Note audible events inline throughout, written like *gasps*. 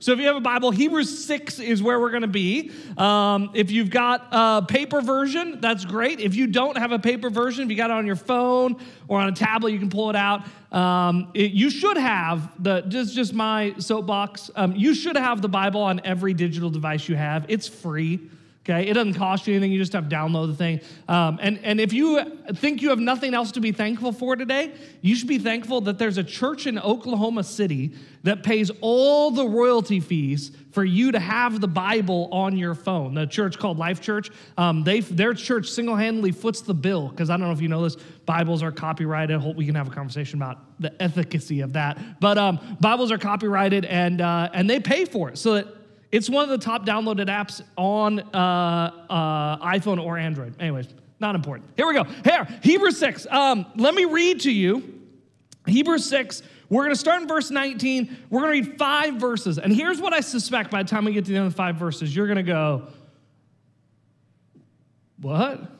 So if you have a Bible, Hebrews 6 is where we're going to be. Um, if you've got a paper version, that's great. If you don't have a paper version, if you got it on your phone or on a tablet, you can pull it out. Um, it, you should have the, just, just my soapbox, um, you should have the Bible on every digital device you have. It's free. Okay, it doesn't cost you anything. You just have to download the thing. Um, and, and if you think you have nothing else to be thankful for today, you should be thankful that there's a church in Oklahoma City that pays all the royalty fees for you to have the Bible on your phone. The church called Life Church, um, they, their church single handedly foots the bill. Because I don't know if you know this, Bibles are copyrighted. Hope we can have a conversation about the efficacy of that. But um, Bibles are copyrighted and, uh, and they pay for it. So that it's one of the top downloaded apps on uh, uh, iPhone or Android. Anyways, not important. Here we go. Here, Hebrews 6. Um, let me read to you Hebrews 6. We're going to start in verse 19. We're going to read five verses. And here's what I suspect by the time we get to the end of the five verses, you're going to go, What? *laughs*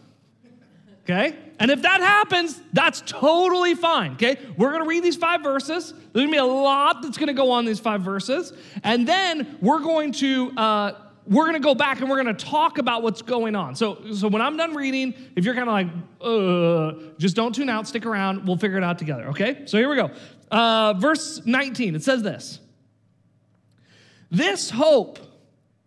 Okay? And if that happens, that's totally fine. Okay? We're to read these five verses. There's to be a lot that's to go on these five verses. And then we're going to. Uh, we're going to go back and we're going to talk about what's going on. So, so when I'm done reading, if you're kind of like, just don't tune out, stick around. We'll figure it out together. Okay? So here we go. Uh, verse 19. It says this. This hope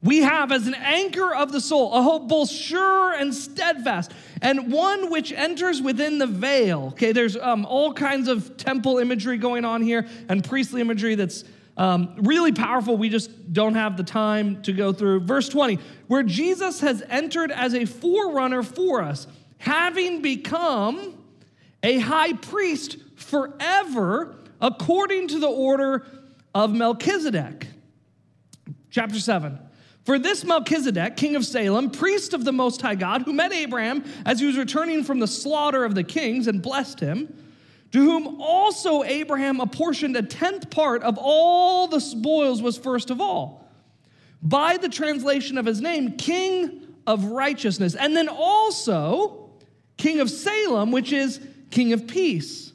we have as an anchor of the soul, a hope both sure and steadfast, and one which enters within the veil. Okay, there's um, all kinds of temple imagery going on here and priestly imagery that's um, really powerful. We just don't have the time to go through. Verse 20, where Jesus has entered as a forerunner for us, having become a high priest forever according to the order of Melchizedek. Chapter 7. For this Melchizedek, king of Salem, priest of the Most High God, who met Abraham as he was returning from the slaughter of the kings and blessed him, to whom also Abraham apportioned a tenth part of all the spoils, was first of all, by the translation of his name, king of righteousness, and then also king of Salem, which is king of peace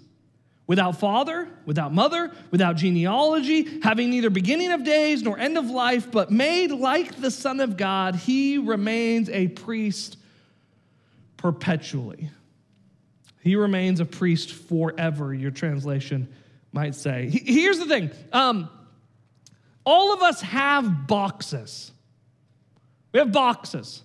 without father, without mother, without genealogy, having neither beginning of days nor end of life, but made like the Son of God, he remains a priest perpetually. He remains a priest forever, your translation might say. Here's the thing um, all of us have boxes. We have boxes.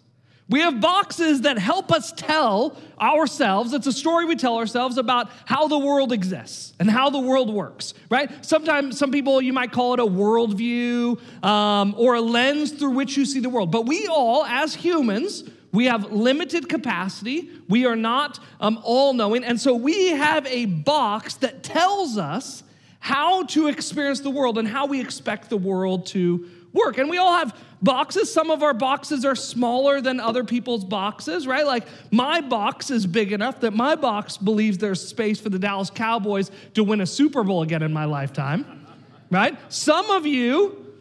We have boxes that help us tell ourselves, it's a story we tell ourselves about how the world exists and how the world works, right? Sometimes, some people, you might call it a worldview um, or a lens through which you see the world. But we all, as humans, we have limited capacity. We are not um, all knowing. And so we have a box that tells us how to experience the world and how we expect the world to work. And we all have boxes. Some of our boxes are smaller than other people's boxes, right? Like my box is big enough that my box believes there's space for the Dallas Cowboys to win a Super Bowl again in my lifetime, right? Some of you,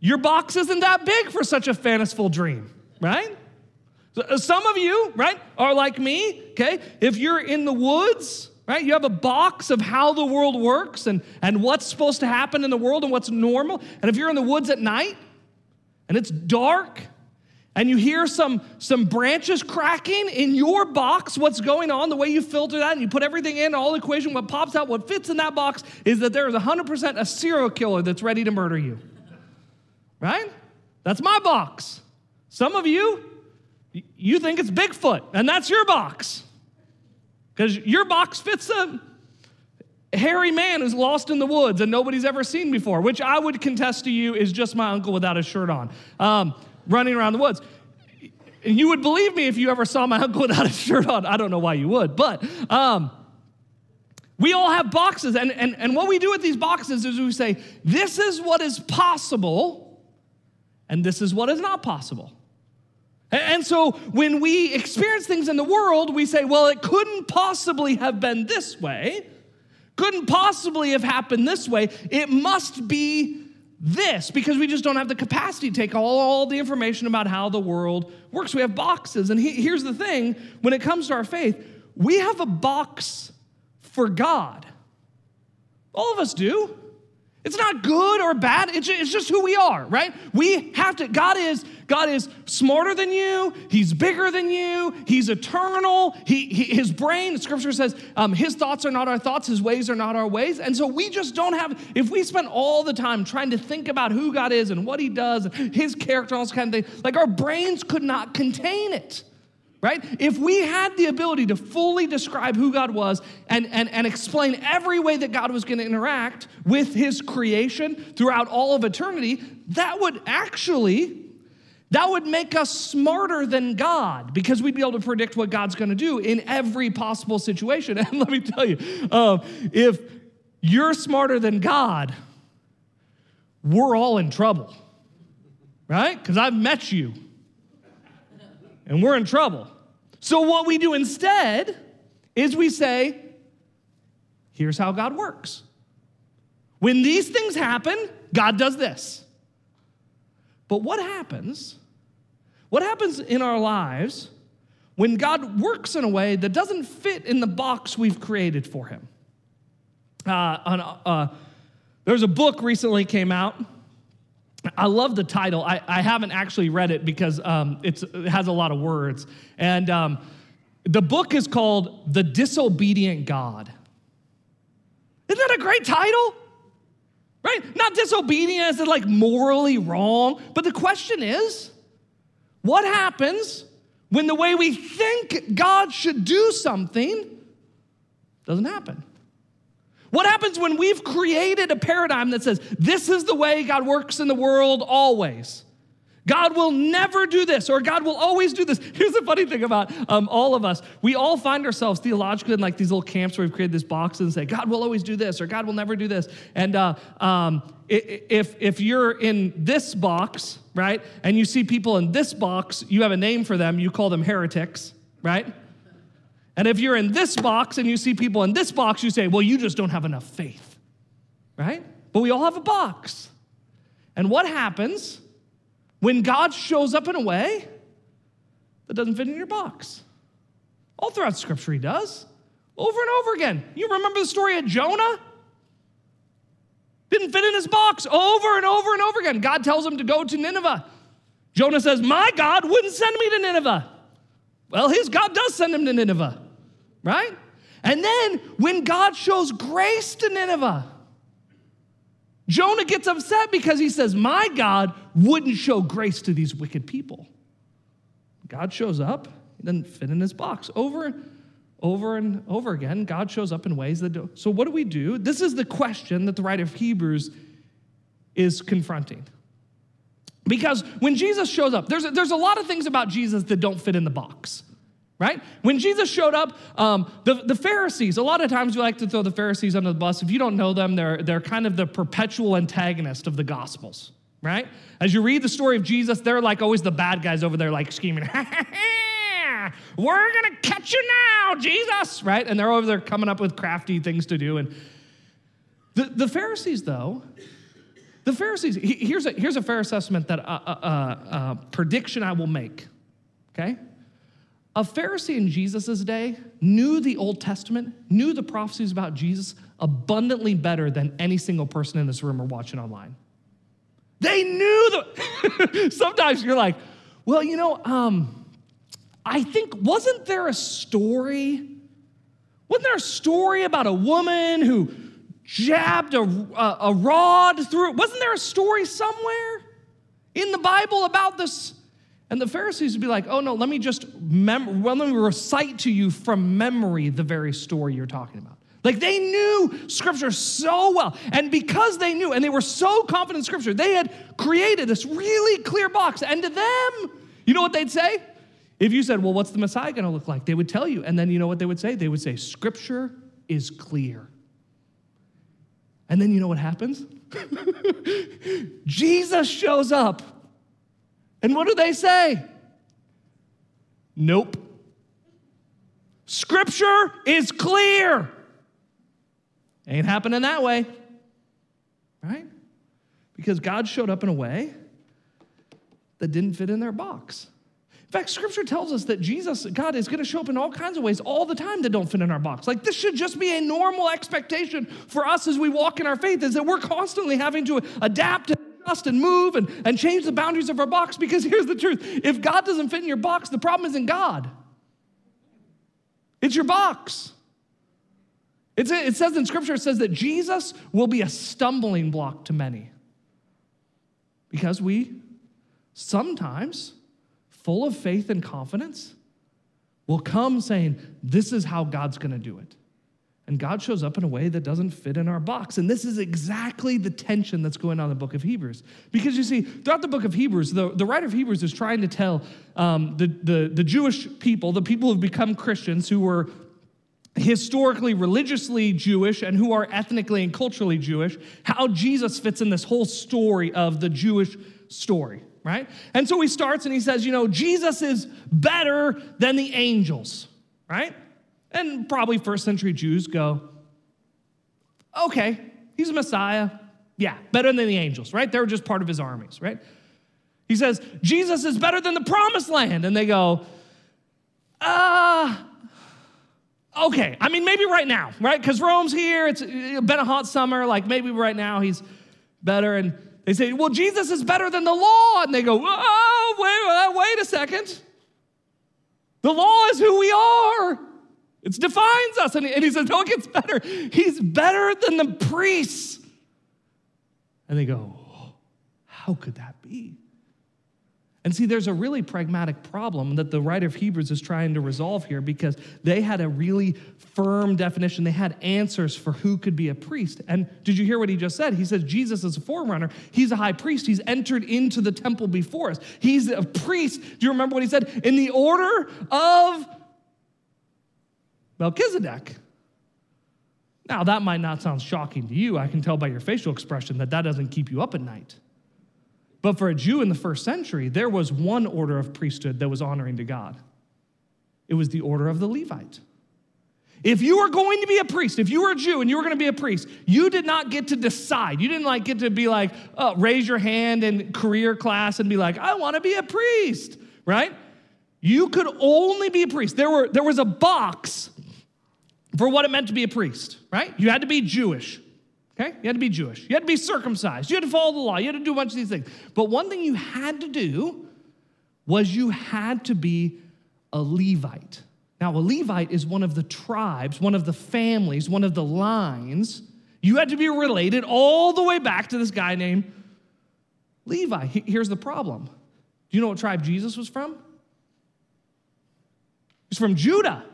your box isn't that big for such a fanciful dream, right? Some of you, right, are like me, okay? If you're in the woods, right, you have a box of how the world works and, and what's supposed to happen in the world and what's normal. And if you're in the woods at night, and it's dark and you hear some, some branches cracking in your box, what's going on, the way you filter that, and you put everything in, all the equation, what pops out, what fits in that box is that there is 100% a serial killer that's ready to murder you. Right? That's my box. Some of you, you think it's Bigfoot, and that's your box. Because your box fits a hairy man who's lost in the woods and nobody's ever seen before, which I would contest to you is just my uncle without a shirt on, um, running around the woods. And you would believe me if you ever saw my uncle without a shirt on. I don't know why you would, but um, we all have boxes. And, and, and what we do with these boxes is we say, this is what is possible, and this is what is not possible. And so when we experience things in the world, we say, well, it couldn't possibly have been this way couldn't possibly have happened this way. It must be this because we just don't have the capacity to take all, all the information about how the world works. We have boxes. And he, here's the thing when it comes to our faith, we have a box for God. All of us do. It's not good or bad. It's just, who we are, right? We have to. God is God is smarter than you. He's bigger than you. He's eternal. He, he his brain. Scripture says um, his thoughts are not our thoughts. His ways are not our ways. And so we just don't have. If we spend all the time trying to think about who God is and what He does, and His character, all this kind of thing, like our brains could not contain it right? If we had the ability to fully describe who God was and, and, and explain every way that God was going to interact with his creation throughout all of eternity, that would actually that would make us smarter than God because we'd be able to predict what God's going to do in every possible situation. *laughs* And let me tell you, uh, if you're smarter than God, we're all in trouble, right? Because I've met you and we're in trouble. So, what we do instead is we say, here's how God works. When these things happen, God does this. But what happens? What happens in our lives when God works in a way that doesn't fit in the box we've created for Him? Uh, on, uh, there's a book recently came out I love the title. I, I haven't actually read it because um, it has a lot of words. And um, the book is called The Disobedient God. Isn't that a great title? Right? Not disobedient as in like morally wrong, but the question is what happens when the way we think God should do something doesn't happen? What happens when we've created a paradigm that says this is the way God works in the world always? God will never do this, or God will always do this. *laughs* Here's the funny thing about um, all of us. We all find ourselves theologically in like these little camps where we've created this box and say, God will always do this, or God will never do this. And uh, um, if, if you're in this box, right, and you see people in this box, you have a name for them, you call them heretics, right? And if you're in this box and you see people in this box, you say, well, you just don't have enough faith, right? But we all have a box. And what happens when God shows up in a way that doesn't fit in your box? All throughout Scripture, He does. Over and over again. You remember the story of Jonah? Didn't fit in his box over and over and over again. God tells him to go to Nineveh. Jonah says, My God wouldn't send me to Nineveh. Well, his God does send him to Nineveh, right? And then when God shows grace to Nineveh, Jonah gets upset because he says, My God wouldn't show grace to these wicked people. God shows up, he doesn't fit in his box. Over, over and over again, God shows up in ways that do. So, what do we do? This is the question that the writer of Hebrews is confronting. Because when Jesus shows up, there's a, there's a lot of things about Jesus that don't fit in the box, right? When Jesus showed up, um, the, the Pharisees, a lot of times we like to throw the Pharisees under the bus. If you don't know them, they're, they're kind of the perpetual antagonist of the Gospels, right? As you read the story of Jesus, they're like always the bad guys over there, like scheming, *laughs* We're gonna catch you now, Jesus, right? And they're over there coming up with crafty things to do. And the, the Pharisees, though, the Pharisees, here's a, here's a fair assessment that, uh, uh, uh, uh, prediction I will make, okay? A Pharisee in Jesus' day knew the Old Testament, knew the prophecies about Jesus abundantly better than any single person in this room or watching online. They knew the. *laughs* Sometimes you're like, well, you know, um, I think, wasn't there a story? Wasn't there a story about a woman who jabbed a, a, a rod through. Wasn't there a story somewhere in the Bible about this? And the Pharisees would be like, oh no, let me just mem- well, let me recite to you from memory the very story you're talking about. Like they knew scripture so well. And because they knew and they were so confident in scripture, they had created this really clear box. And to them, you know what they'd say? If you said, well, what's the Messiah going to look like? They would tell you. And then you know what they would say? They would say, scripture is clear. And then you know what happens? *laughs* Jesus shows up. And what do they say? Nope. Scripture is clear. Ain't happening that way. Right? Because God showed up in a way that didn't fit in their box. In fact, scripture tells us that Jesus, God, is going to show up in all kinds of ways all the time that don't fit in our box. Like this should just be a normal expectation for us as we walk in our faith, is that we're constantly having to adapt adjust and move and, and change the boundaries of our box. Because *laughs* here's the truth if God doesn't fit in your box, the problem isn't God, it's your box. It's, it says in scripture, it says that Jesus will be a stumbling block to many. Because we sometimes, full of faith and confidence, will come saying, This is how God's gonna do it. And God shows up in a way that doesn't fit in our box. And this is exactly the tension that's going on in the book of Hebrews. Because you see, throughout the book of Hebrews, the, the writer of Hebrews is trying to tell um, the, the, the Jewish people, the people who've become Christians, who were historically religiously Jewish and who are ethnically and culturally Jewish, how Jesus fits in this whole story of the Jewish story, right? And so he starts and he says, you know, Jesus is better than the angels, right? And probably first century Jews go, okay, he's a Messiah. Yeah, better than the angels, right? They were just part of his armies, right? He says, Jesus is better than the promised land. And they go, ah, uh, Okay, I mean, maybe right now, right? Because Rome's here, it's been a hot summer, like maybe right now he's better. And they say, well, Jesus is better than the law. And they go, oh, wait, wait a second. The law is who we are, it defines us. And he says, no, it gets better. He's better than the priests. And they go, oh, how could that be? And see, there's a really pragmatic problem that the writer of Hebrews is trying to resolve here because they had a really firm definition. They had answers for who could be a priest. And did you hear what he just said? He says Jesus is a forerunner. He's a high priest. He's entered into the temple before us. He's a priest. Do you remember what he said? In the order of Melchizedek. Now, that might not sound shocking to you. I can tell by your facial expression that that doesn't keep you up at night. But for a Jew in the first century, there was one order of priesthood that was honoring to God it was the order of the Levite. If you were going to be a priest, if you were a Jew and you were going to be a priest, you did not get to decide. You didn't like get to be like, uh, raise your hand in career class and be like, I want to be a priest, right? You could only be a priest. There, were, there was a box for what it meant to be a priest, right? You had to be Jewish. Okay? You had to be Jewish. You had to be circumcised. You had to follow the law. You had to do a bunch of these things. But one thing you had to do was you had to be a Levite. Now, a Levite is one of the tribes, one of the families, one of the lines. You had to be related all the way back to this guy named Levi. Here's the problem. Do you know what tribe Jesus was from? He's from Judah.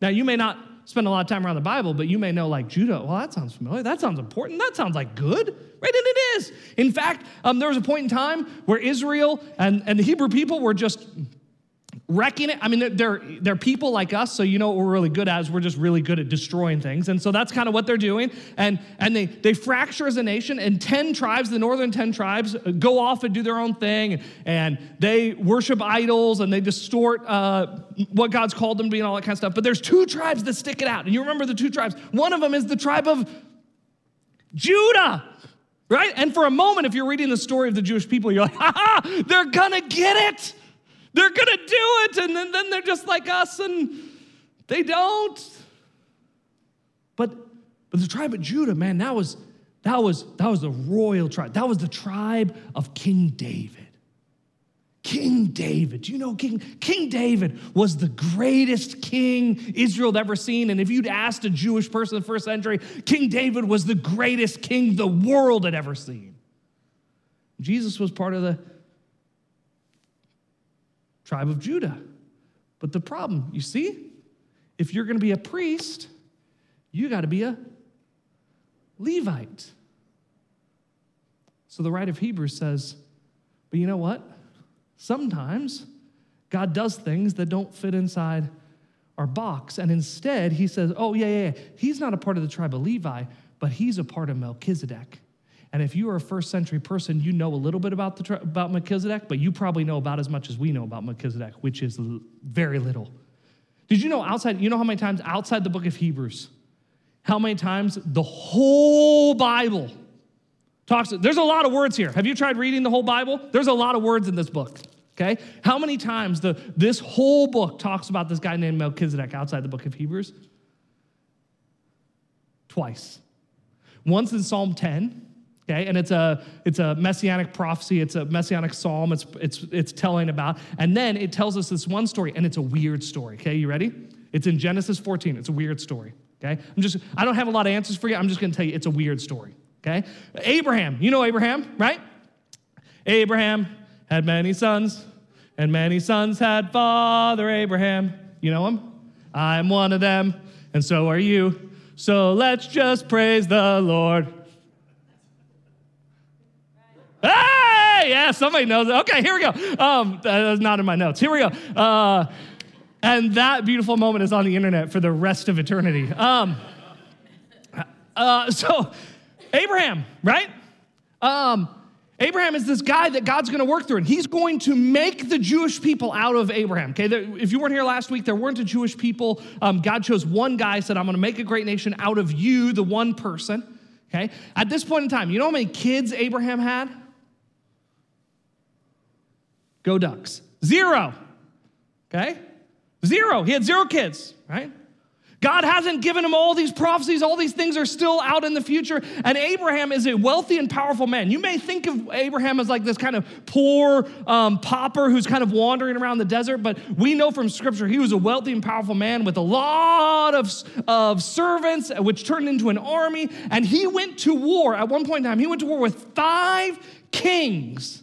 Now, you may not spend a lot of time around the Bible, but you may know like Judah. Well, that sounds familiar. That sounds important. That sounds like good, right? And it is. In fact, um, there was a point in time where Israel and, and the Hebrew people were just wrecking it. I mean, they're, they're people like us, so you know what we're really good at is we're just really good at destroying things. And so that's kind of what they're doing. And, and they, they fracture as a nation, and 10 tribes, the northern 10 tribes, go off and do their own thing, and, and they worship idols, and they distort uh, what God's called them to be and all that kind of stuff. But there's two tribes that stick it out. And you remember the two tribes. One of them is the tribe of Judah. Right? And for a moment, if you're reading the story of the Jewish people, you're like, ha ha, they're gonna get it. They're going to do it. And then, then they're just like us and they don't. But, but the tribe of Judah, man, that was, that, was, that was the royal tribe. That was the tribe of King David. King David. Do you know King King David was the greatest king Israel had ever seen? And if you'd asked a Jewish person in the first century, King David was the greatest king the world had ever seen. Jesus was part of the tribe of Judah. But the problem, you see, if you're going to be a priest, you got to be a Levite. So the writer of Hebrews says, but you know what? Sometimes God does things that don't fit inside our box. And instead, he says, oh, yeah, yeah, yeah. He's not a part of the tribe of Levi, but he's a part of Melchizedek. And if you are a first century person, you know a little bit about, the, about Melchizedek, but you probably know about as much as we know about Melchizedek, which is very little. Did you know outside, you know how many times outside the book of Hebrews, how many times the whole Bible talks, there's a lot of words here. Have you tried reading the whole Bible? There's a lot of words in this book, Okay? How many times the, this whole book talks about this guy named Melchizedek outside the book of Hebrews? Twice. Once in Psalm 10, okay, and it's a it's a messianic prophecy, it's a messianic psalm, it's it's it's telling about, and then it tells us this one story, and it's a weird story. Okay, you ready? It's in Genesis 14. It's a weird story. Okay, I'm just I don't have a lot of answers for you. I'm just going to tell you it's a weird story. Okay, Abraham, you know Abraham, right? Abraham had many sons, and many sons had Father Abraham. You know him? I'm one of them, and so are you. So let's just praise the Lord. Hey, yeah, somebody knows it. Okay, here we go. Um, that's not in my notes. Here we go. Uh, and that beautiful moment is on the internet for the rest of eternity. Um, uh, so, Abraham, right? Um, Abraham is this guy that God's going to work through, and he's going to make the Jewish people out of Abraham. Okay, if you weren't here last week, there weren't a Jewish people. Um, God chose one guy, said, I'm going to make a great nation out of you, the one person. Okay, at this point in time, you know how many kids Abraham had? Go Ducks. Zero. Okay, zero. He had zero kids, right? God hasn't given him all these prophecies. All these things are still out in the future. And Abraham is a wealthy and powerful man. You may think of Abraham as like this kind of poor um, pauper who's kind of wandering around the desert, but we know from scripture he was a wealthy and powerful man with a lot of, of servants, which turned into an army. And he went to war at one point in time, he went to war with five kings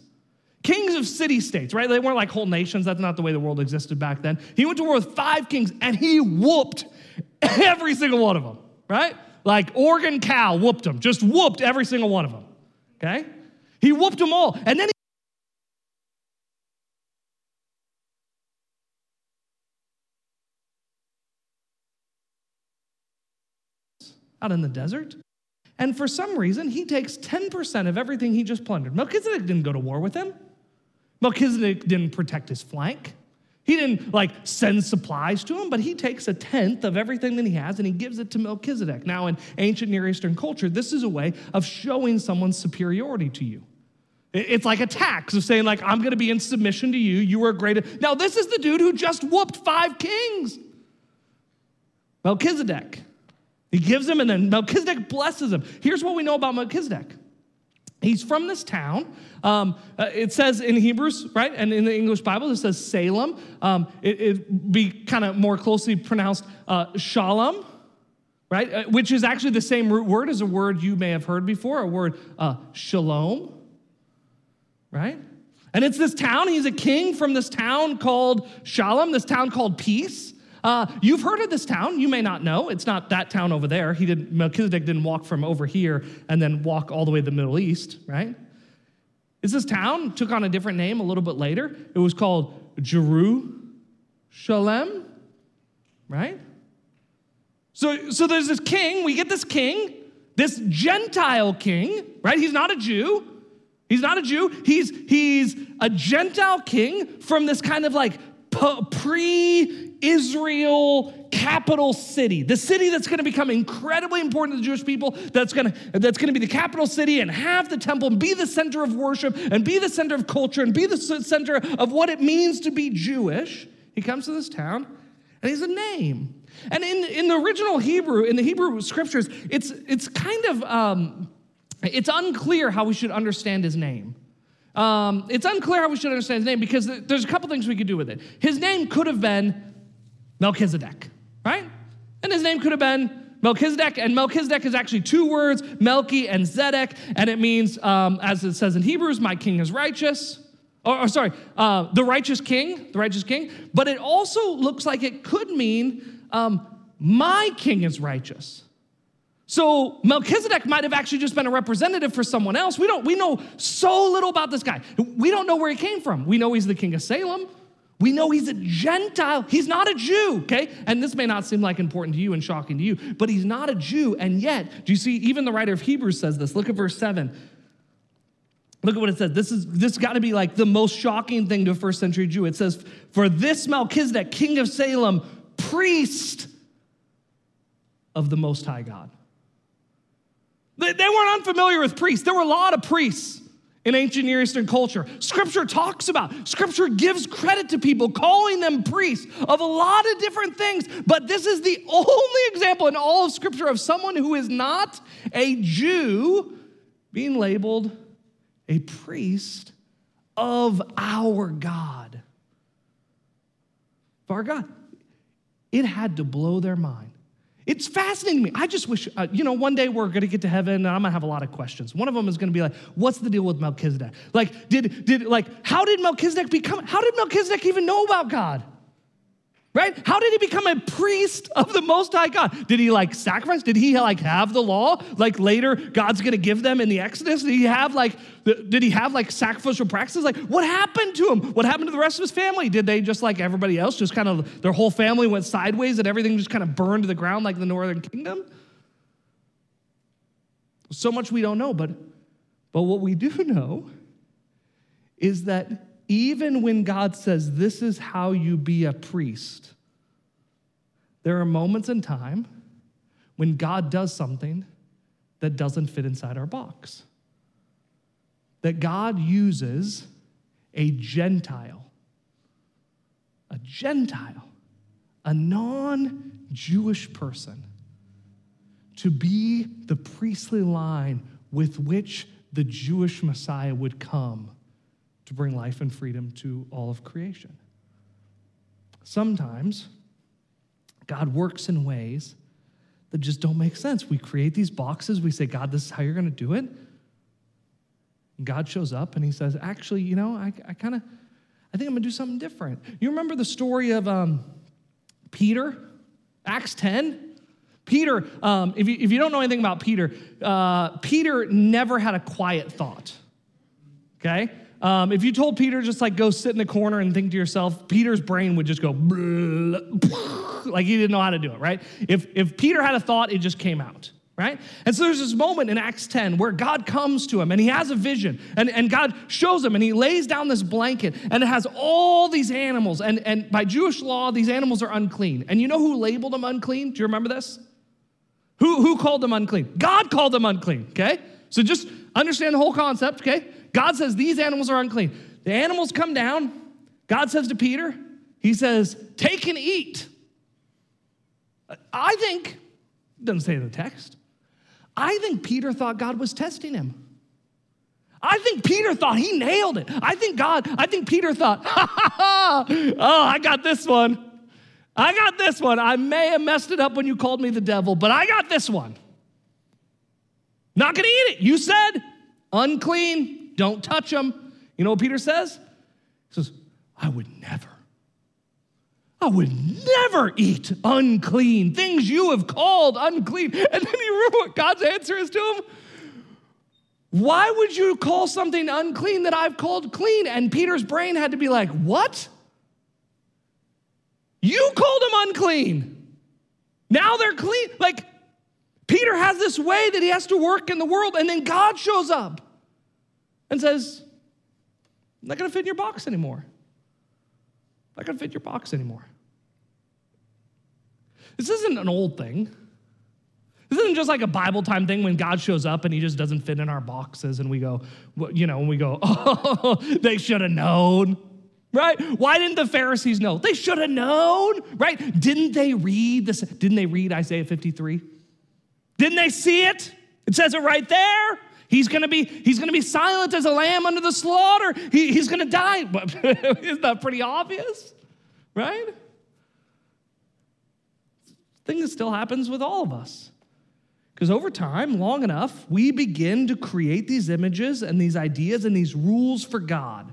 kings of city states, right? They weren't like whole nations. That's not the way the world existed back then. He went to war with five kings and he whooped *laughs* every single one of them, right? Like Oregon Cal whooped them, just whooped every single one of them, okay? He whooped them all. And then he out in the desert. And for some reason, he takes 10% of everything he just plundered. Melchizedek didn't go to war with him. Melchizedek didn't protect his flank. He didn't like send supplies to him, but he takes a tenth of everything that he has and he gives it to Melchizedek. Now, in ancient Near Eastern culture, this is a way of showing someone's superiority to you. It's like a tax of saying, like, I'm gonna be in submission to you. You are greater. Now, this is the dude who just whooped five kings. Melchizedek. He gives him, and then Melchizedek blesses him. Here's what we know about Melchizedek. He's from this town. Um, uh, it says in Hebrews, right, and in the English Bible, it says Salem. Um, it, it be kind of more closely pronounced uh, Shalom, right, uh, which is actually the same root word as a word you may have heard before, a word uh, shalom, right? And it's this town. He's a king from this town called Shalom, this town called Peace. Uh, you've heard of this town. You may not know. It's not that town over there. He did, Melchizedek didn't walk from over here and then walk all the way to the Middle East, right? Is this town took on a different name a little bit later? It was called Jerusalem, right? So, so there's this king. We get this king, this Gentile king, right? He's not a Jew. He's not a Jew. He's he's a Gentile king from this kind of like pre Israel capital city, the city that's going to become incredibly important to the Jewish people, that's going to, that's going to be the capital city and have the temple and be the center of worship and be the center of culture and be the center of what it means to be Jewish. He comes to this town and he's a name. And in, in the original Hebrew, in the Hebrew scriptures, it's, it's kind of, um, it's unclear how we should understand his name. Um, it's unclear how we should understand his name because there's a couple things we could do with it. His name could have been Melchizedek, right? And his name could have been Melchizedek, and Melchizedek is actually two words, Melchi and Zedek, and it means, um, as it says in Hebrews, my king is righteous. Or, or sorry, uh, the righteous king, the righteous king. But it also looks like it could mean, um, my king is righteous. So Melchizedek might have actually just been a representative for someone else. We don't we know so little about this guy. We don't know where he came from. We know he's the king of Salem. We know he's a Gentile. He's not a Jew, okay? And this may not seem like important to you and shocking to you, but he's not a Jew. And yet, do you see, even the writer of Hebrews says this. Look at verse 7. Look at what it says. This is this got to be like the most shocking thing to a first century Jew. It says, For this Melchizedek, king of Salem, priest of the Most High God. They, they weren't unfamiliar with priests. There were a lot of priests in ancient Near Eastern culture. Scripture talks about, Scripture gives credit to people, calling them priests of a lot of different things. But this is the *laughs* only example in all of Scripture of someone who is not a Jew being labeled a priest of our God. Of our God. It had to blow their mind. It's fascinating to me. I just wish, uh, you know, one day we're going to get to heaven and I'm going to have a lot of questions. One of them is going to be like, what's the deal with Melchizedek? Like, did, did, like, how did Melchizedek become, how did Melchizedek even know about God? Right? How did he become a priest of the Most High God? Did he like sacrifice? Did he like have the law? Like later, God's gonna give them in the Exodus? Did he have like, did he have like sacrificial practices? Like, what happened to him? What happened to the rest of his family? Did they just like everybody else, just kind of their whole family went sideways and everything just kind of burned to the ground like the Northern Kingdom? So much we don't know, but but what we do *laughs* know is that even when God says, This is how you be a priest, there are moments in time when God does something that doesn't fit inside our box. That God uses a Gentile, a Gentile, a non Jewish person to be the priestly line with which the Jewish Messiah would come to bring life and freedom to all of creation. Sometimes God works in ways that just don't make sense. We create these boxes, we say, God, this is how you're going to do it. And God shows up and he says, Actually, you know, I, I kind of, I think I'm going to do something different. You remember the story of um, Peter, Acts 10? Peter, um, if, you, if you don't know anything about Peter, uh, Peter never had a quiet thought. Okay? Um, if you told Peter just like go sit in the corner and think to yourself, Peter's brain would just go *laughs* like he didn't know how to do it, right? If if Peter had a thought, it just came out, right? And so there's this moment in Acts 10 where God comes to him and he has a vision, and, and God shows him and he lays down this blanket and it has all these animals. And, and by Jewish law, these animals are unclean. And you know who labeled them unclean? Do you remember this? Who, who called them unclean? God called them unclean, okay? So just understand the whole concept, okay? God says these animals are unclean. The animals come down. God says to Peter, He says, Take and eat. I think, doesn't say in the text, I think Peter thought God was testing him. I think Peter thought he nailed it. I think God, I think Peter thought, *laughs* ha ha ha, oh, I got this one. I got this one. I may have messed it up when you called me the devil, but I got this one. Not gonna eat it. You said unclean. Don't touch them. You know what Peter says? He says, I would never. I would never eat unclean things you have called unclean. *laughs* And then you remember what God's answer is to him? Why would you call something unclean that I've called clean? And Peter's brain had to be like, What? You called them unclean. Now they're clean. Like, Peter has this way that he has to work in the world, and then God shows up and says, I'm not going to fit in your box anymore. I'm not going to fit your box anymore. This isn't an old thing. This isn't just like a Bible time thing when God shows up and he just doesn't fit in our boxes and we go, you know, and we go, *laughs* oh, they should have known, right? Why didn't the Pharisees know? They should have known, right? Didn't they read this? Didn't they read Isaiah 53? Didn't they see it? It says it right there. He's gonna be, he's gonna be silent as a lamb under the slaughter. He, he's gonna die. *laughs* Isn't that pretty obvious? Right? Thing that still happens with all of us. Because over time, long enough, we begin to create these images and these ideas and these rules for God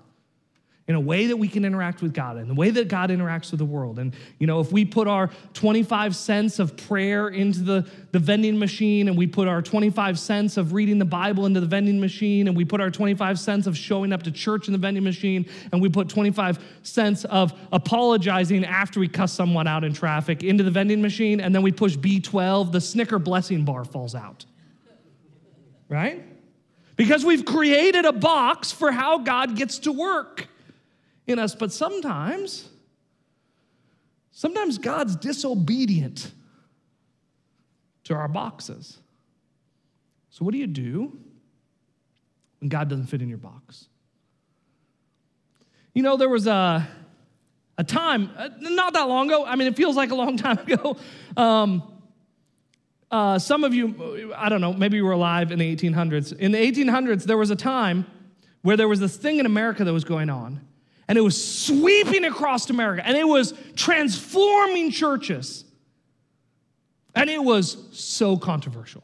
in a way that we can interact with God, in the way that God interacts with the world. And, you know, if we put our 25 cents of prayer into the, the vending machine, and we put our 25 cents of reading the Bible into the vending machine, and we put our 25 cents of showing up to church in the vending machine, and we put 25 cents of apologizing after we cuss someone out in traffic into the vending machine, and then we push B12, the Snicker blessing bar falls out. Right? Because we've created a box for how God gets to work in us, but sometimes, sometimes God's disobedient to our boxes. So, what do you do when God doesn't fit in your box. You know, there was a, a time, uh, not that long ago, I mean, it feels like a long *laughs* time ago. Um, uh, some of you, I don't know, maybe you were alive in the 1800s. In the 1800s, there was a time where there was this thing in America that was going on, and it was sweeping across America, and it was transforming churches. And it was so controversial.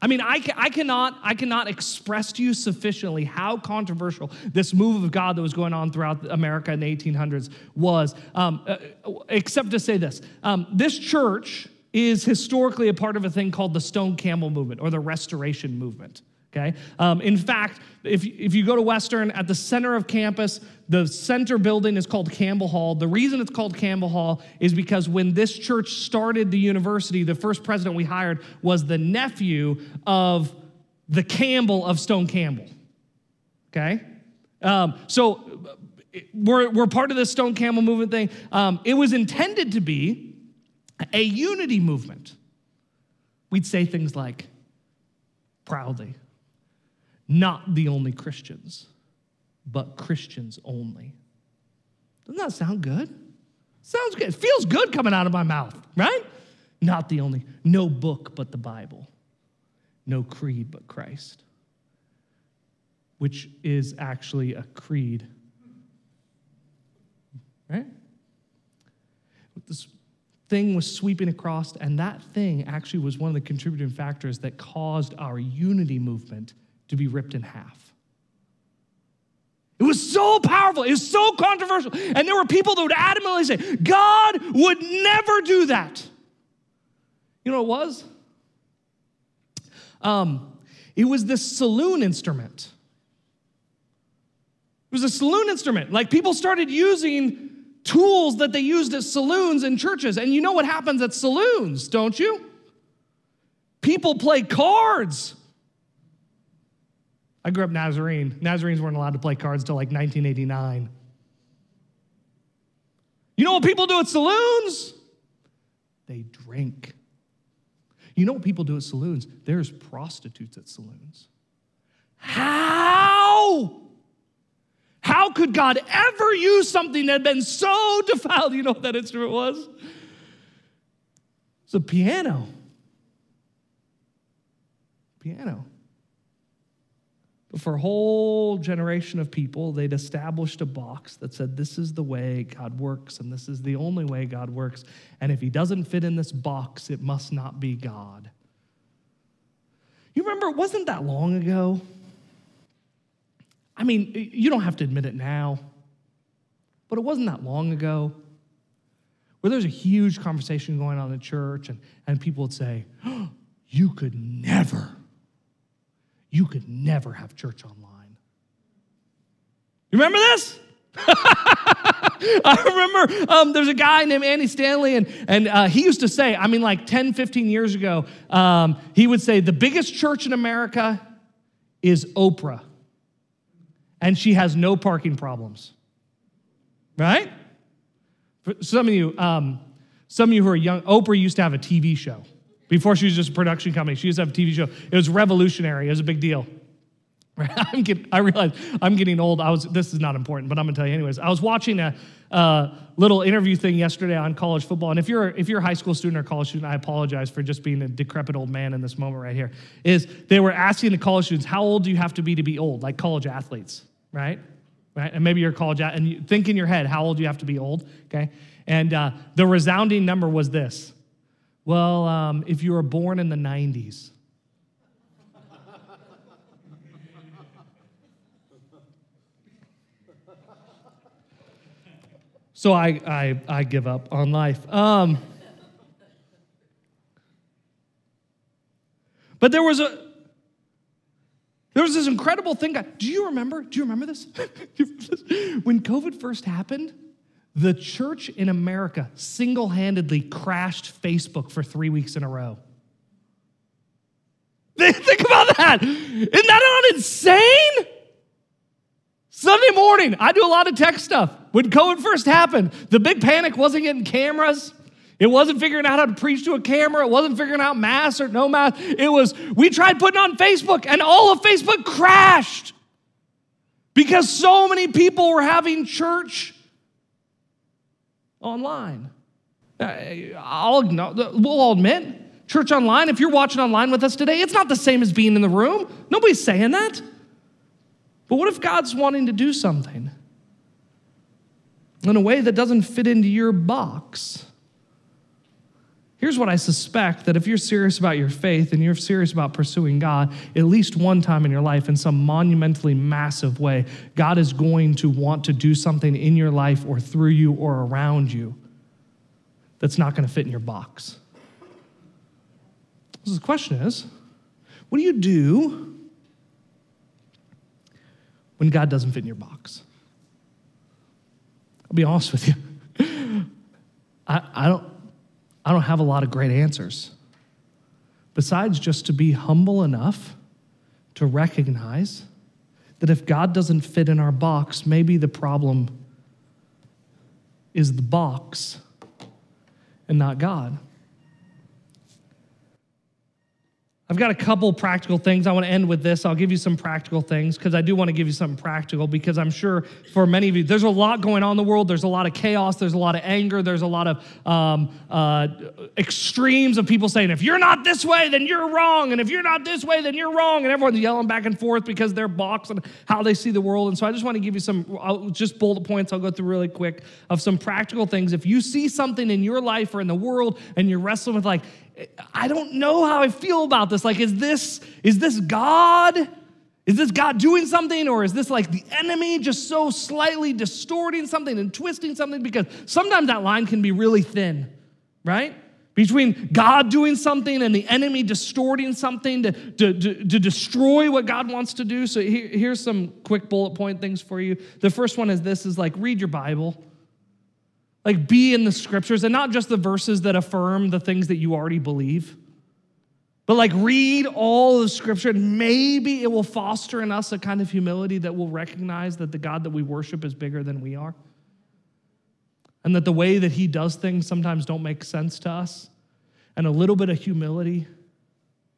I mean, I, I, cannot, I cannot express to you sufficiently how controversial this move of God that was going on throughout America in the 1800s was, um, uh, except to say this. Um, this church is historically a part of a thing called the Stone Campbell movement or the Restoration movement. Okay? Um, in fact, if, if you go to Western, at the center of campus, the center building is called Campbell Hall. The reason it's called Campbell Hall is because when this church started the university, the first president we hired was the nephew of the Campbell of Stone Campbell. Okay? Um, so we're, we're part of this Stone Campbell movement thing. Um, it was intended to be a unity movement. We'd say things like, proudly, not the only Christians, but Christians only. Doesn't that sound good? Sounds good. It feels good coming out of my mouth, right? Not the only, no book but the Bible, no creed but Christ, which is actually a creed, right? This thing was sweeping across, and that thing actually was one of the contributing factors that caused our unity movement to be ripped in half. It was so powerful. It was so controversial. And there were people that would adamantly say, God would never do that. You know what it was? Um, it was this saloon instrument. It was a saloon instrument. Like people started using tools that they used at saloons and churches. And you know what happens at saloons, don't you? People play cards. I grew up Nazarene. Nazarenes weren't allowed to play cards until like 1989. You know what people do at saloons? They drink. You know what people do at saloons? There's prostitutes at saloons. How? How could God ever use something that had been so *laughs* defiled? You know what that instrument was? It's a piano. Piano. For a whole generation of people, they'd established a box that said, This is the way God works, and this is the only way God works. And if he doesn't fit in this box, it must not be God. You remember, it wasn't that long ago. I mean, you don't have to admit it now, but it wasn't that long ago where there's a huge conversation going on in the church, and, and people would say, oh, *gasps* You could never you could never have church online. You remember this? *laughs* I remember um, there's a guy named Andy Stanley, and, and uh, he used to say, I mean, like 10, 15 years ago, um, he would say, the biggest church in America is Oprah, and she has no parking problems. Right? For some of you, um, some of you who are young, Oprah used to have a TV show. Before she was just a production company, she used to have a TV show. It was revolutionary. It was a big deal. *laughs* I'm getting, I realize I'm getting old. I was. This is not important, but I'm gonna tell you anyways. I was watching a, a little interview thing yesterday on college football, and if you're if you're a high school student or college student, I apologize for just being a decrepit old man in this moment right here. Is they were asking the college students, how old do you have to be to be old, like college athletes, right? Right, and maybe you're a college and you think in your head how old do you have to be old, okay? And uh, the resounding number was this: well, um, if you were born in the 90s, So I, I, I give up on life. Um, but there was a there was this incredible thing. Do you remember? Do you remember this? *laughs* when COVID first happened, the church in America single handedly crashed Facebook for three weeks in a row. *laughs* Think about that. Isn't that not insane? Sunday morning, I do a lot of tech stuff. When COVID first happened, the big panic wasn't getting cameras, It wasn't figuring out how to preach to a camera. It wasn't figuring out mass or no mass. It was, we tried putting on Facebook and all of Facebook crashed because so many people were having church online. Uh, I'll, we'll all admit, church online, if you're watching online with us today, it's not the same as being in the room. Nobody's saying that. But what if God's wanting to do something in a way that doesn't fit into your box? Here's what I suspect that if you're serious about your faith and you're serious about pursuing God, at least one time in your life, in some monumentally massive way, God is going to want to do something in your life or through you or around you that's not going to fit in your box. So the question is what do you do when God doesn't fit in your box? I'll be honest with you. *laughs* I, I don't I don't have a lot of great answers. Besides just to be humble enough to recognize that if God doesn't fit in our box, maybe the problem is the box and not God. I've got a couple practical things. I want to end with this. I'll give you some practical things because I do want to give you something practical because I'm sure for many of you, there's a lot going on in the world. There's a lot of chaos. There's a lot of anger. There's a lot of um, uh, extremes of people saying, if you're not this way, then you're wrong. And if you're not this way, then you're wrong. And everyone's yelling back and forth because they're boxed how they see the world. And so I just want to give you some I'll, just bullet points I'll go through really quick of some practical things. If you see something in your life or in the world and you're wrestling with, like, I don't know how I feel about this. Like, is this, is this God? Is this God doing something, or is this like the enemy just so slightly distorting something and twisting something? Because sometimes that line can be really thin, right? Between God doing something and the enemy distorting something to, to, to, to destroy what God wants to do. So here, here's some quick bullet point things for you. The first one is this is like read your Bible. Like, be in the scriptures and not just the verses that affirm the things that you already believe, but like read all of scripture and maybe it will foster in us a kind of humility that will recognize that the God that we worship is bigger than we are. And that the way that he does things sometimes don't make sense to us. And a little bit of humility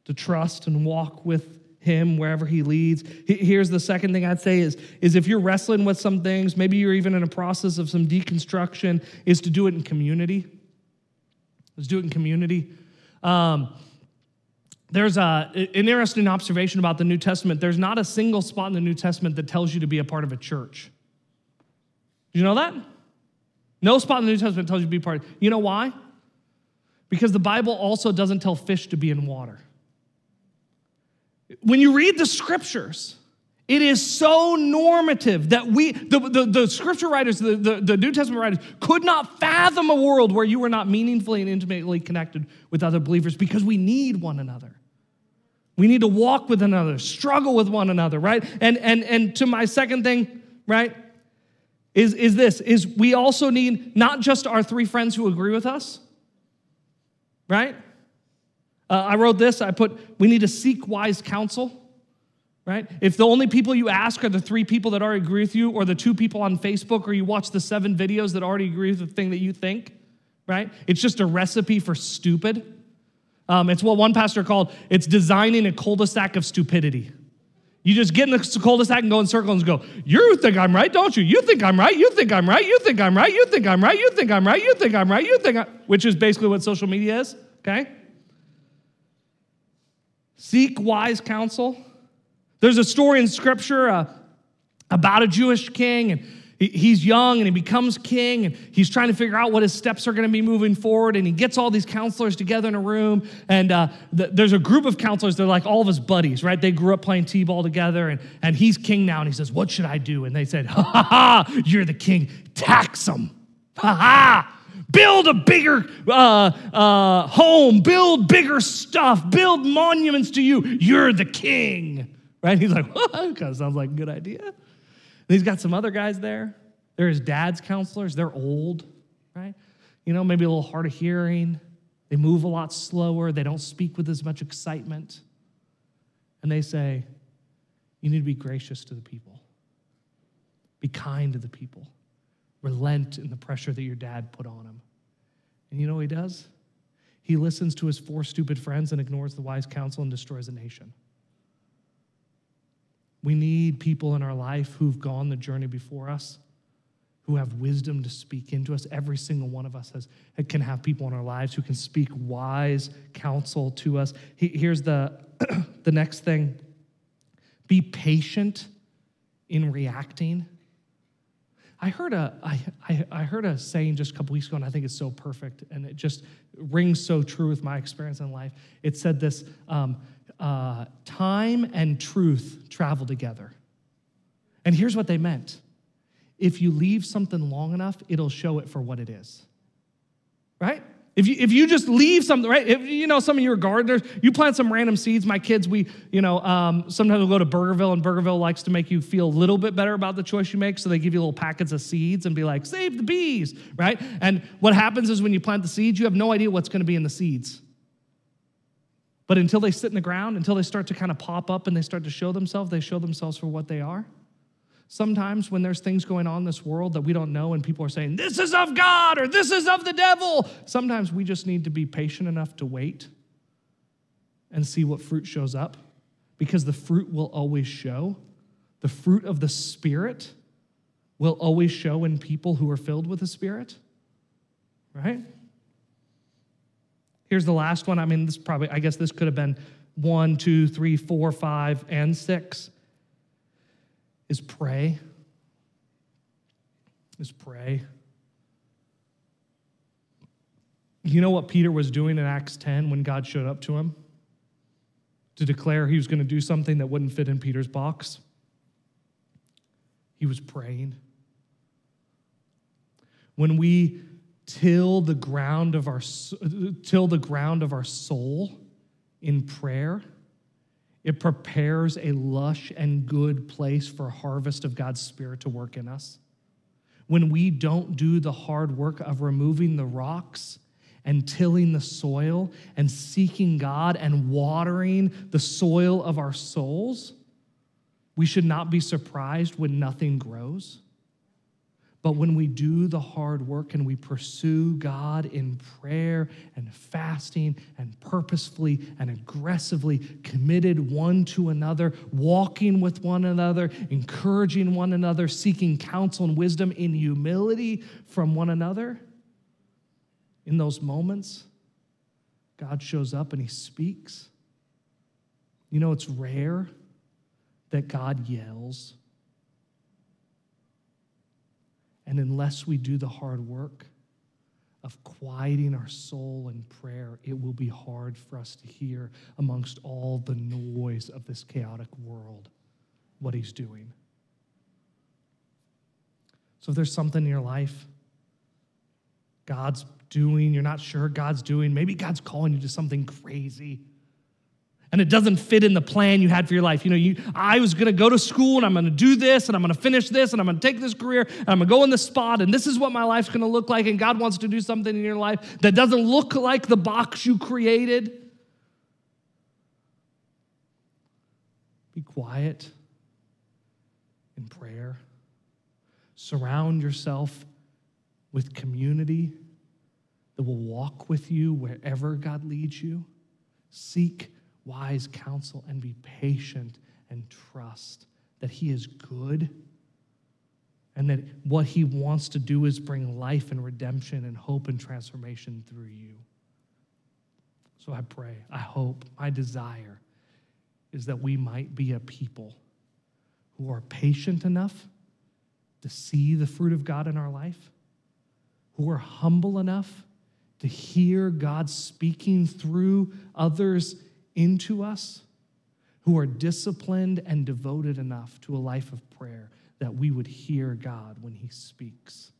to trust and walk with him wherever he leads. Here's the second thing I'd say is, is if you're wrestling with some things, maybe you're even in a process of some deconstruction, is to do it in community. Let's do it in community. Um, there's a, an interesting observation about the New Testament. There's not a single spot in the New Testament that tells you to be a part of a church. You know that? No spot in the New Testament tells you to be part. Of, you know why? Because the Bible also doesn't tell fish to be in water. When you read the scriptures, it is so normative that we, the, the, the scripture writers, the, the, the, New Testament writers, could not fathom a world where you were not meaningfully and intimately connected with other believers because we need one another. We need to walk with another, struggle with one another, right? And and and to my second thing, right, is, is this is we also need not just our three friends who agree with us, right? Uh, I wrote this, I put, we need to seek wise counsel, right? If the only people you ask are the three people that already agree with you, or the two people on Facebook, or you watch the seven videos that already agree with the thing that you think, right? It's just a recipe for stupid. Um, it's what one pastor called it's designing a cul-de-sac of stupidity. You just get in the cul-de-sac and go in circles and go, you think I'm right, don't you? You think I'm right, you think I'm right, you think I'm right, you think I'm right, you think I'm right, you think I'm right, you think I'm which is basically what social media is, okay? Seek wise counsel. There's a story in scripture uh, about a Jewish king, and he's young and he becomes king, and he's trying to figure out what his steps are going to be moving forward. And he gets all these counselors together in a room, and uh, th- there's a group of counselors. They're like all of his buddies, right? They grew up playing t-ball together, and, and he's king now. And he says, "What should I do?" And they said, "Ha ha ha! You're the king. Tax him. Ha ha!" Build a bigger uh, uh, home, build bigger stuff, build monuments to you. You're the king. Right? He's like, *laughs* what? Kind of sounds like a good idea. And he's got some other guys there. They're his dad's counselors. They're old, right? You know, maybe a little hard of hearing. They move a lot slower. They don't speak with as much excitement. And they say, You need to be gracious to the people, be kind to the people relent in the pressure that your dad put on him. And you know what he does? He listens to his four stupid friends and ignores the wise counsel and destroys a nation. We need people in our life who've gone the journey before us, who have wisdom to speak into us. Every single one of us has, can have people in our lives who can speak wise counsel to us. Here's the, *clears throat* the next thing be patient in reacting. I heard a, I, I, I heard a saying just a couple weeks ago, and I think it's so perfect, and it just rings so true with my experience in life. It said this um, uh, time and truth travel together. And here's what they meant if you leave something long enough, it'll show it for what it is. Right? If you, if you just leave something, right? If you know some of your gardeners, you plant some random seeds. My kids, we, you know, um, sometimes we'll go to Burgerville, and Burgerville likes to make you feel a little bit better about the choice you make. So they give you little packets of seeds and be like, save the bees, right? And what happens is when you plant the seeds, you have no idea what's going to be in the seeds. But until they sit in the ground, until they start to kind of pop up and they start to show themselves, they show themselves for what they are. Sometimes when there's things going on in this world that we don't know and people are saying, this is of God or this is of the devil, sometimes we just need to be patient enough to wait and see what fruit shows up because the fruit will always show. The fruit of the Spirit will always show in people who are filled with the Spirit, right? Here's the last one. I mean, this probably, I guess this could have been one, two, three, four, five, and six is pray. Is pray. You know what Peter was doing in Acts 10 when God showed up to him? To declare he was going to do something that wouldn't fit in Peter's box? He was praying. When we till the ground of our uh, till the ground of our soul in prayer, it prepares a lush and good place for harvest of God's Spirit to work in us. When we don't do the hard work of removing the rocks and tilling the soil and seeking God and watering the soil of our souls, we should not be surprised when nothing grows. But when we do the hard work and we pursue God in prayer and fasting and purposefully and aggressively committed one to another, walking with one another, encouraging one another, seeking counsel and wisdom in humility from one another, in those moments, God shows up and he speaks. You know, it's rare that God yells and unless we do the hard work of quieting our soul in prayer, it will be hard for us to hear amongst all the noise of this chaotic world what He's doing. So if there's something in your life God's doing, you're not sure God's doing, maybe God's calling you to something crazy and it doesn't fit in the plan you had for your life. You know, you, I was going to go to school and I'm going to do this and I'm going to finish this and I'm going to take this career and I'm going to go in this spot and this is what my life's going to look like. And God wants to do something in your life that doesn't look like the box you created. Be quiet in prayer. Surround yourself with community that will walk with you wherever God leads you. Seek wise counsel and be patient and trust that He is good and that what He wants to do is bring life and redemption and hope and transformation through you. So I pray, I hope, my desire is that we might be a people who are patient enough to see the fruit of God in our life, who are humble enough to hear God speaking through others into us who are disciplined and devoted enough to a life of prayer that we would hear God when He speaks.